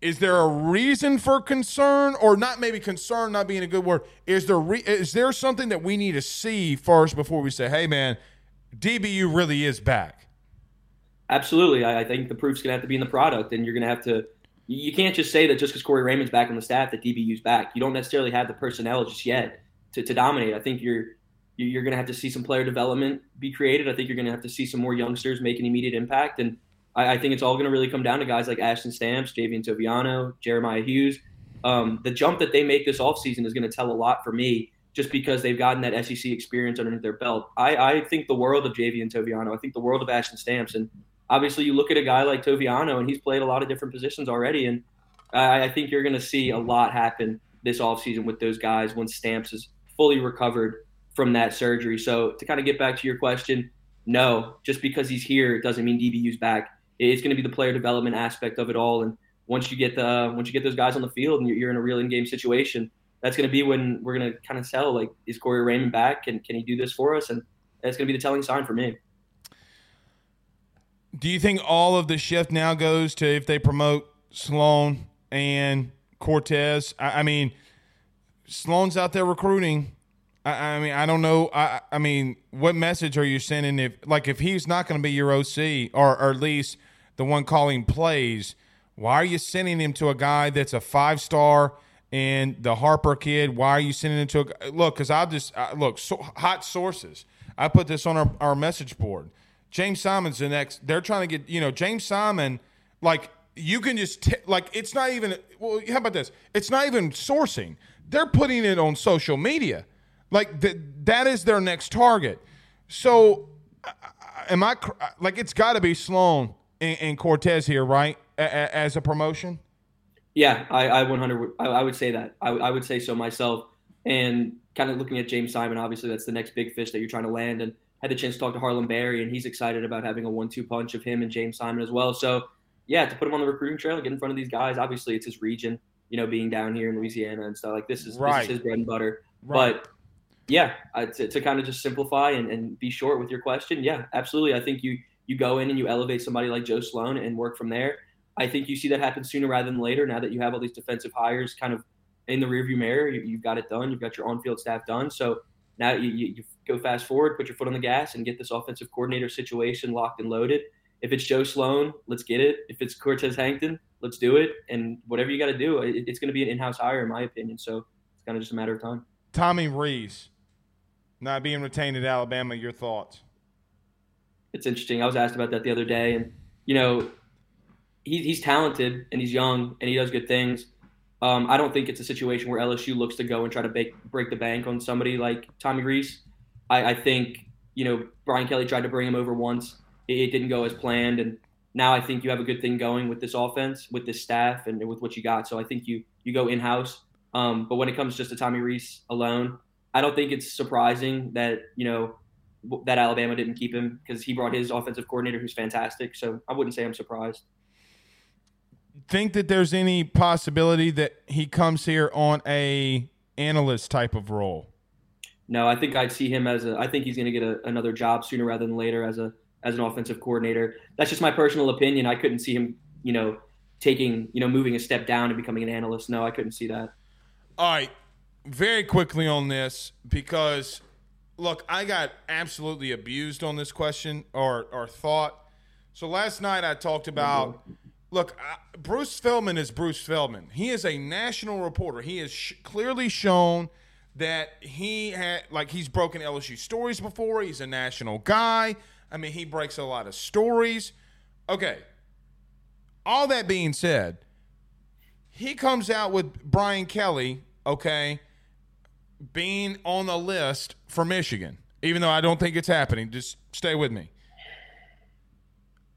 Is there a reason for concern, or not? Maybe concern not being a good word. Is there re, is there something that we need to see first before we say, "Hey, man, DBU really is back"? Absolutely. I, I think the proof's going to have to be in the product, and you're going to have to. You can't just say that just because Corey Raymond's back on the staff that DBU's back. You don't necessarily have the personnel just yet to, to dominate. I think you're you're going to have to see some player development be created. I think you're going to have to see some more youngsters make an immediate impact, and I, I think it's all going to really come down to guys like Ashton Stamps, Javien Toviano, Jeremiah Hughes. Um, the jump that they make this offseason is going to tell a lot for me just because they've gotten that SEC experience underneath their belt. I, I think the world of Javien Toviano. I think the world of Ashton Stamps. And obviously, you look at a guy like Toviano, and he's played a lot of different positions already. And I, I think you're going to see a lot happen this offseason with those guys when Stamps is fully recovered from that surgery. So, to kind of get back to your question, no, just because he's here doesn't mean DBU's back. It's going to be the player development aspect of it all. And once you get the once you get those guys on the field and you're, you're in a real in-game situation, that's going to be when we're going to kind of tell like, is Corey Raymond back? and can he do this for us? And that's going to be the telling sign for me. Do you think all of the shift now goes to if they promote Sloan and Cortez? I, I mean, Sloan's out there recruiting. I, I mean, I don't know. I, I mean, what message are you sending if, like, if he's not going to be your OC or, or at least the one calling plays? Why are you sending him to a guy that's a five star and the Harper kid. Why are you sending him to a look? Because I'll just I, look so, hot sources. I put this on our, our message board. James Simon's the next. They're trying to get you know James Simon. Like you can just t- like it's not even. Well, how about this? It's not even sourcing. They're putting it on social media. Like th- that is their next target. So, uh, am I like it's got to be Sloan and, and, Cortez here, right? A- a- as a promotion. Yeah, I, I 100. I, I would say that. I, I would say so myself. And kind of looking at James Simon, obviously that's the next big fish that you're trying to land. And had the chance to talk to Harlem Berry, and he's excited about having a one-two punch of him and James Simon as well. So, yeah, to put him on the recruiting trail, get in front of these guys. Obviously, it's his region. You know, being down here in Louisiana and stuff like this is, right. this is his bread and butter. Right. But yeah, uh, to, to kind of just simplify and, and be short with your question, yeah, absolutely. I think you you go in and you elevate somebody like Joe Sloan and work from there. I think you see that happen sooner rather than later. Now that you have all these defensive hires kind of in the rearview mirror, you, have got it done. You've got your on-field staff done. So now you, you, you go fast forward, put your foot on the gas, and get this offensive coordinator situation locked and loaded. If it's Joe Sloan, let's get it. If it's Cortez Hankton, let's do it. And whatever you got to do, it, it's going to be an in-house hire, in my opinion. So it's kind of just a matter of time. Tommy Rees not being retained at Alabama. Your thoughts? It's interesting. I was asked about that the other day, and you know, he, he's talented and he's young and he does good things. Um, I don't think it's a situation where LSU looks to go and try to break, break the bank on somebody like Tommy Rees. I, I, think you know Brian Kelly tried to bring him over once. It, it, didn't go as planned, and now I think you have a good thing going with this offense, with this staff, and with what you got. So I think you you go in house. Um, but when it comes just to Tommy Rees alone, I don't think it's surprising that you know that Alabama didn't keep him because he brought his offensive coordinator, who's fantastic. So I wouldn't say I'm surprised. Think that there's any possibility that he comes here on a analyst type of role? No, I think I'd see him as a. I think he's going to get a, another job sooner rather than later as a as an offensive coordinator. That's just my personal opinion. I couldn't see him, you know, taking you know moving a step down and becoming an analyst. No, I couldn't see that. All right, very quickly on this because look, I got absolutely abused on this question or or thought. So last night I talked about look, Bruce Feldman is Bruce Feldman. He is a national reporter. He has sh- clearly shown that he had like he's broken LSU stories before. He's a national guy. I mean, he breaks a lot of stories. Okay. All that being said, he comes out with Brian Kelly, okay, being on the list for Michigan, even though I don't think it's happening. Just stay with me.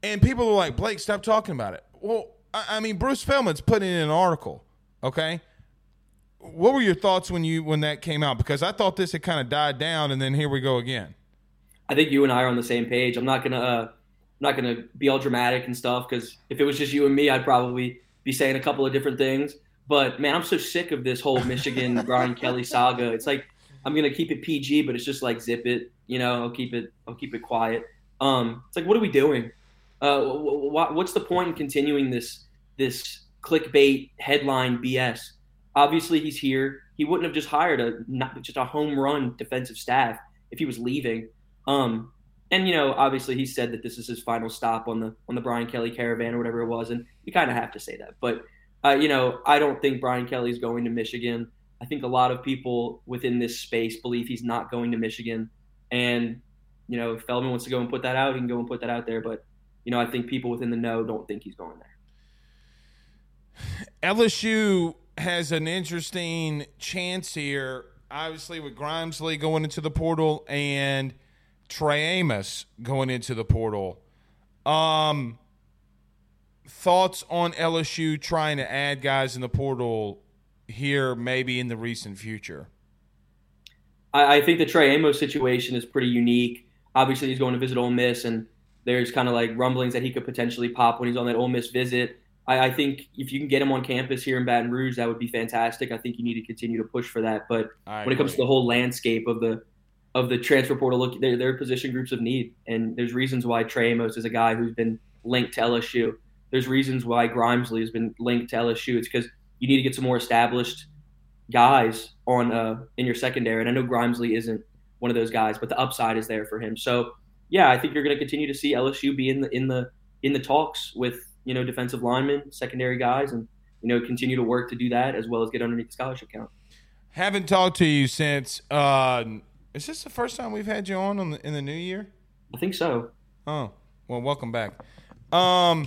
And people are like, Blake, stop talking about it. Well, I, I mean, Bruce Feldman's putting in an article, okay? What were your thoughts when you when that came out? Because I thought this had kind of died down, and then here we go again. I think you and I are on the same page. I'm not gonna uh, I'm not gonna be all dramatic and stuff because if it was just you and me, I'd probably be saying a couple of different things. But man, I'm so sick of this whole Michigan Brian Kelly saga. It's like I'm gonna keep it PG, but it's just like zip it. You know, I'll keep it. I'll keep it quiet. Um, it's like, what are we doing? Uh, what's the point in continuing this this clickbait headline BS? Obviously, he's here. He wouldn't have just hired a not just a home run defensive staff if he was leaving. Um, and you know, obviously, he said that this is his final stop on the on the Brian Kelly caravan or whatever it was, and you kind of have to say that. But uh, you know, I don't think Brian Kelly's going to Michigan. I think a lot of people within this space believe he's not going to Michigan, and you know, if Feldman wants to go and put that out, he can go and put that out there. But you know, I think people within the know don't think he's going there. LSU has an interesting chance here, obviously with Grimesley going into the portal and Trey Amos going into the portal. Um, thoughts on LSU trying to add guys in the portal here, maybe in the recent future? I, I think the Trey Amos situation is pretty unique. Obviously, he's going to visit Ole Miss, and there's kind of like rumblings that he could potentially pop when he's on that Ole Miss visit. I, I, think if you can get him on campus here in Baton Rouge, that would be fantastic. I think you need to continue to push for that. But when it comes to the whole landscape of the of the transfer portal, look, they're, they're position groups of need, and there's reasons why Trey Amos is a guy who's been linked to LSU. There's reasons why Grimesley has been linked to LSU. It's because you need to get some more established guys on uh, in your secondary. And I know Grimesley isn't one of those guys, but the upside is there for him. So yeah, I think you're going to continue to see LSU be in the in the in the talks with you know defensive linemen, secondary guys, and you know, continue to work to do that as well as get underneath the scholarship count. Haven't talked to you since. Uh, is this the first time we've had you on, on the, in the new year? I think so. Oh, well, welcome back. Um,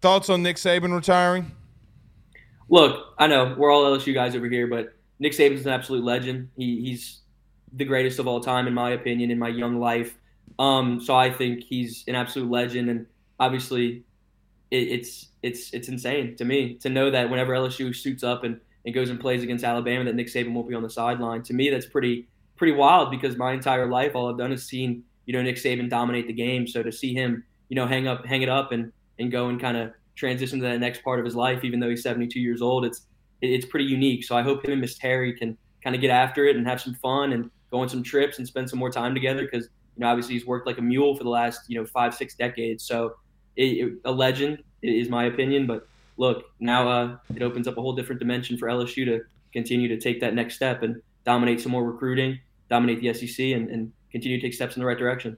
Thoughts on Nick Saban retiring? Look, I know we're all LSU guys over here, but Nick Saban's an absolute legend. He, he's the greatest of all time, in my opinion, in my young life. Um, so I think he's an absolute legend, and obviously, it, it's it's it's insane to me to know that whenever LSU suits up and, and goes and plays against Alabama, that Nick Saban won't be on the sideline. To me, that's pretty pretty wild because my entire life, all I've done is seen you know Nick Saban dominate the game. So to see him, you know, hang up hang it up and and go and kind of transition to that next part of his life, even though he's 72 years old, it's it's pretty unique. So I hope him and Miss Terry can kind of get after it and have some fun and go on some trips and spend some more time together because you know obviously he's worked like a mule for the last you know five six decades. So it, it, a legend is my opinion. But look, now uh, it opens up a whole different dimension for LSU to continue to take that next step and dominate some more recruiting, dominate the SEC, and, and continue to take steps in the right direction.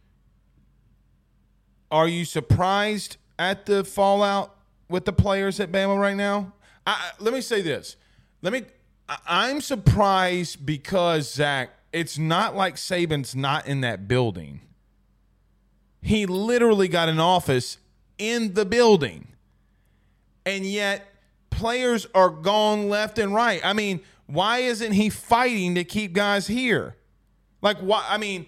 Are you surprised at the fallout with the players at Bama right now? I, let me say this. Let me. I, I'm surprised because Zack. It's not like Saban's not in that building. He literally got an office in the building, and yet players are gone left and right. I mean, why isn't he fighting to keep guys here? Like, why? I mean,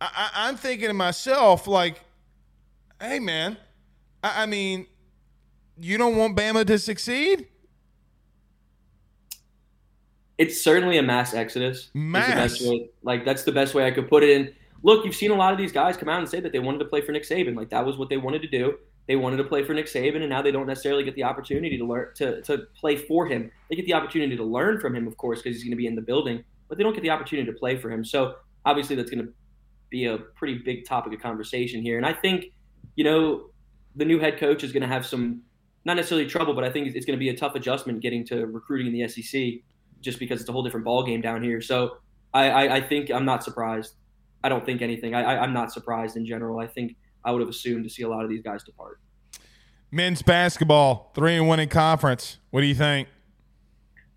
I, I'm thinking to myself, like, hey, man, I, I mean, you don't want Bama to succeed? It's certainly a mass exodus. Mass. way- like that's the best way I could put it. And look, you've seen a lot of these guys come out and say that they wanted to play for Nick Saban. Like that was what they wanted to do. They wanted to play for Nick Saban, and now they don't necessarily get the opportunity to learn to, to play for him. They get the opportunity to learn from him, of course, because he's going to be in the building, but they don't get the opportunity to play for him. So obviously, that's going to be a pretty big topic of conversation here. And I think, you know, the new head coach is going to have some not necessarily trouble, but I think it's going to be a tough adjustment getting to recruiting in the SEC, just because it's a whole different ball game down here. So I, I, I think I'm not surprised. I don't think anything. I, I, I'm not surprised in general. I think I would have assumed to see a lot of these guys depart. Men's basketball, three and one in conference. What do you think?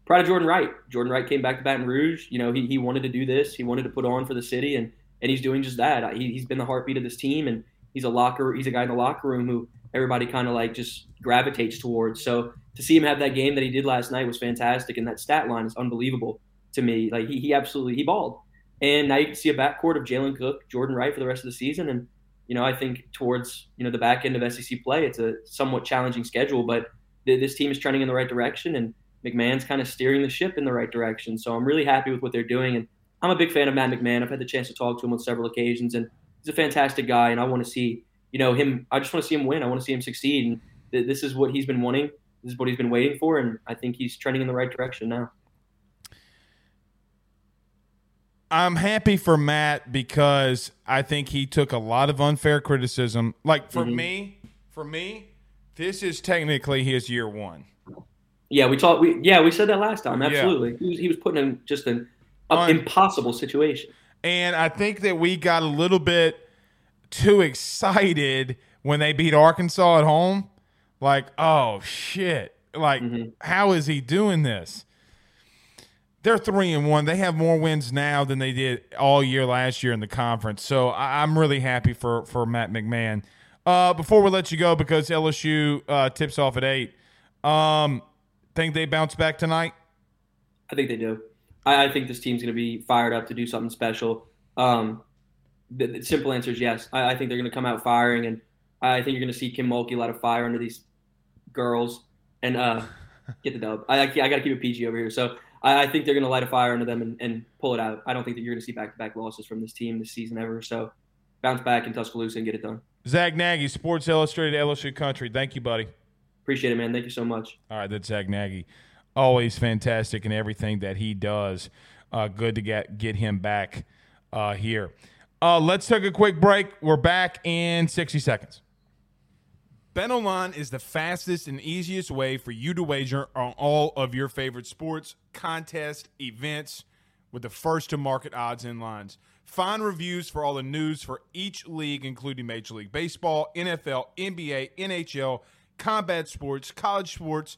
Proud of Jordan Wright. Jordan Wright came back to Baton Rouge. You know, he, he wanted to do this. He wanted to put on for the city, and and he's doing just that. He, he's been the heartbeat of this team, and he's a locker. He's a guy in the locker room who everybody kind of like just gravitates towards. So to see him have that game that he did last night was fantastic, and that stat line is unbelievable to me. Like he, he absolutely he balled, and now you can see a backcourt of Jalen Cook, Jordan Wright for the rest of the season, and you know I think towards you know the back end of SEC play, it's a somewhat challenging schedule, but th- this team is trending in the right direction, and McMahon's kind of steering the ship in the right direction. So I'm really happy with what they're doing, and I'm a big fan of Matt McMahon. I've had the chance to talk to him on several occasions, and he's a fantastic guy, and I want to see you know him. I just want to see him win. I want to see him succeed, and th- this is what he's been wanting. This is what he's been waiting for, and I think he's trending in the right direction now. I'm happy for Matt because I think he took a lot of unfair criticism. Like for Mhm. me, for me, this is technically his year one. Yeah, we talked. We yeah, we said that last time. Yeah. Absolutely, he, was, he was putting in just an Un- impossible situation. And I think that we got a little bit too excited when they beat Arkansas at home. Like, oh shit. Like, Mhm. how is he doing this? They're three and one. They have more wins now than they did all year last year in the conference. So I- I'm really happy for for Matt McMahon. Uh, before we let you go, because LSU uh, tips off at eight, um, think they bounce back tonight? I think they do. I, I think this team's going to be fired up to do something special. Um, the, the simple answer is yes. I, I think they're going to come out firing, and I think you're going to see Kim Mulkey light a fire under these girls and uh, get the dub. I, I, got to keep it PG over here. So I, I think they're going to light a fire under them and, and pull it out. I don't think that you're going to see back-to-back losses from this team this season ever. So bounce back in Tuscaloosa and get it done. Zack Nagy, Sports Illustrated LSU Country. Thank you, buddy. Appreciate it, man. Thank you so much. All right, that's Zack Nagy. Always fantastic in everything that he does. Uh, good to get get him back uh, here. Uh, let's take a quick break. We're back in 60 seconds. BetOnline is the fastest and easiest way for you to wager on all of your favorite sports, contests, events with the first to market odds and lines. Find reviews for all the news for each league, including Major League Baseball, NFL, NBA, NHL, combat sports, college sports,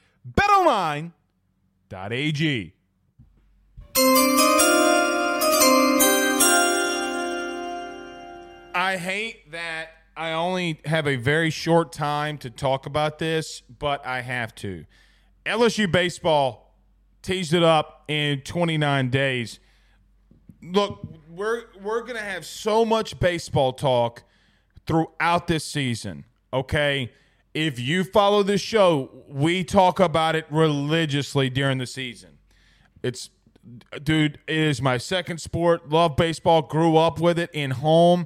betonline.ag. I hate that I only have a very short time to talk about this, but I have to. LSU baseball teased it up in 29 days. Look, we're we're going to have so much baseball talk throughout this season, okay? If you follow this show, we talk about it religiously during the season. It's dude, it is my second sport. Love baseball, grew up with it in home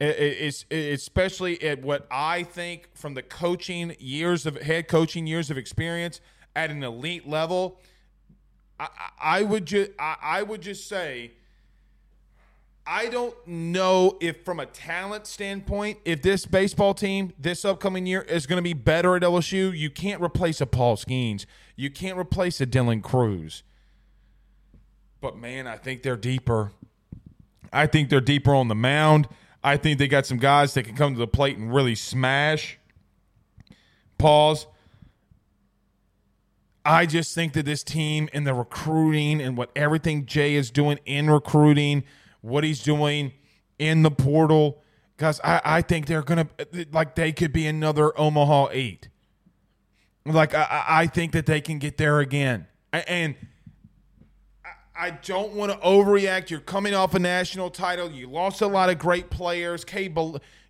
it's especially at what I think from the coaching years of head coaching years of experience at an elite level. I, I would just I, I would just say I don't know if from a talent standpoint if this baseball team this upcoming year is going to be better at LSU. You can't replace a Paul Skenes. You can't replace a Dylan Crews. But man, I think they're deeper. I think they're deeper on the mound. I think they got some guys that can come to the plate and really smash. Pause. I just think that this team and the recruiting and what everything Jay is doing in recruiting, what he's doing in the portal, Because I, I think they're gonna like they could be another Omaha eight. Like I, I think that they can get there again. And I don't want to overreact. You're coming off a national title. You lost a lot of great players. K.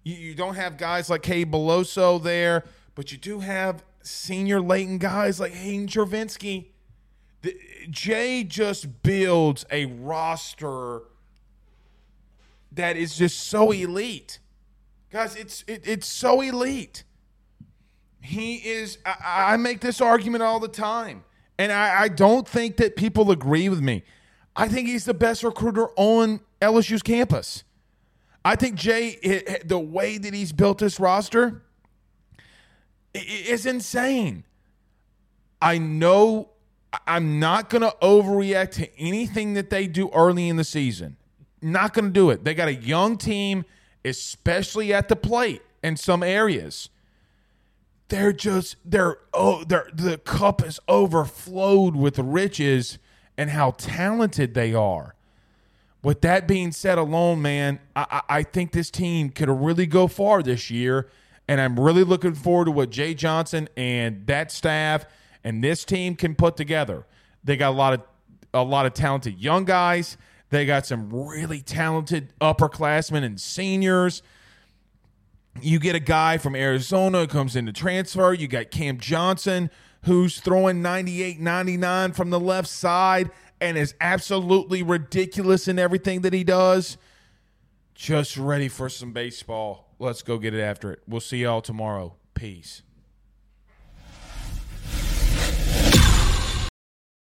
You, don't have guys like Cade Beloso there, but you do have senior latent guys like Hayden. The, Jay just builds a roster that is just so elite, guys. It's it, it's so elite. He is. I, I make this argument all the time, and I, I don't think that people agree with me. I think he's the best recruiter on LSU's campus. I think Jay, the way that he's built this roster is insane. I know I'm not going to overreact to anything that they do early in the season. Not going to do it. They got a young team, especially at the plate in some areas. They're just they're oh they're the cup is overflowed with riches and how talented they are. With that being said alone, man, I, I think this team could really go far this year. And I'm really looking forward to what Jay Johnson and that staff and this team can put together. They got a lot of a lot of talented young guys. They got some really talented upperclassmen and seniors. You get a guy from Arizona comes in to transfer. You got Cam Johnson, who's throwing 98 99 from the left side and is absolutely ridiculous in everything that he does. Just ready for some baseball. Let's go get it after it. We'll see y'all tomorrow. Peace.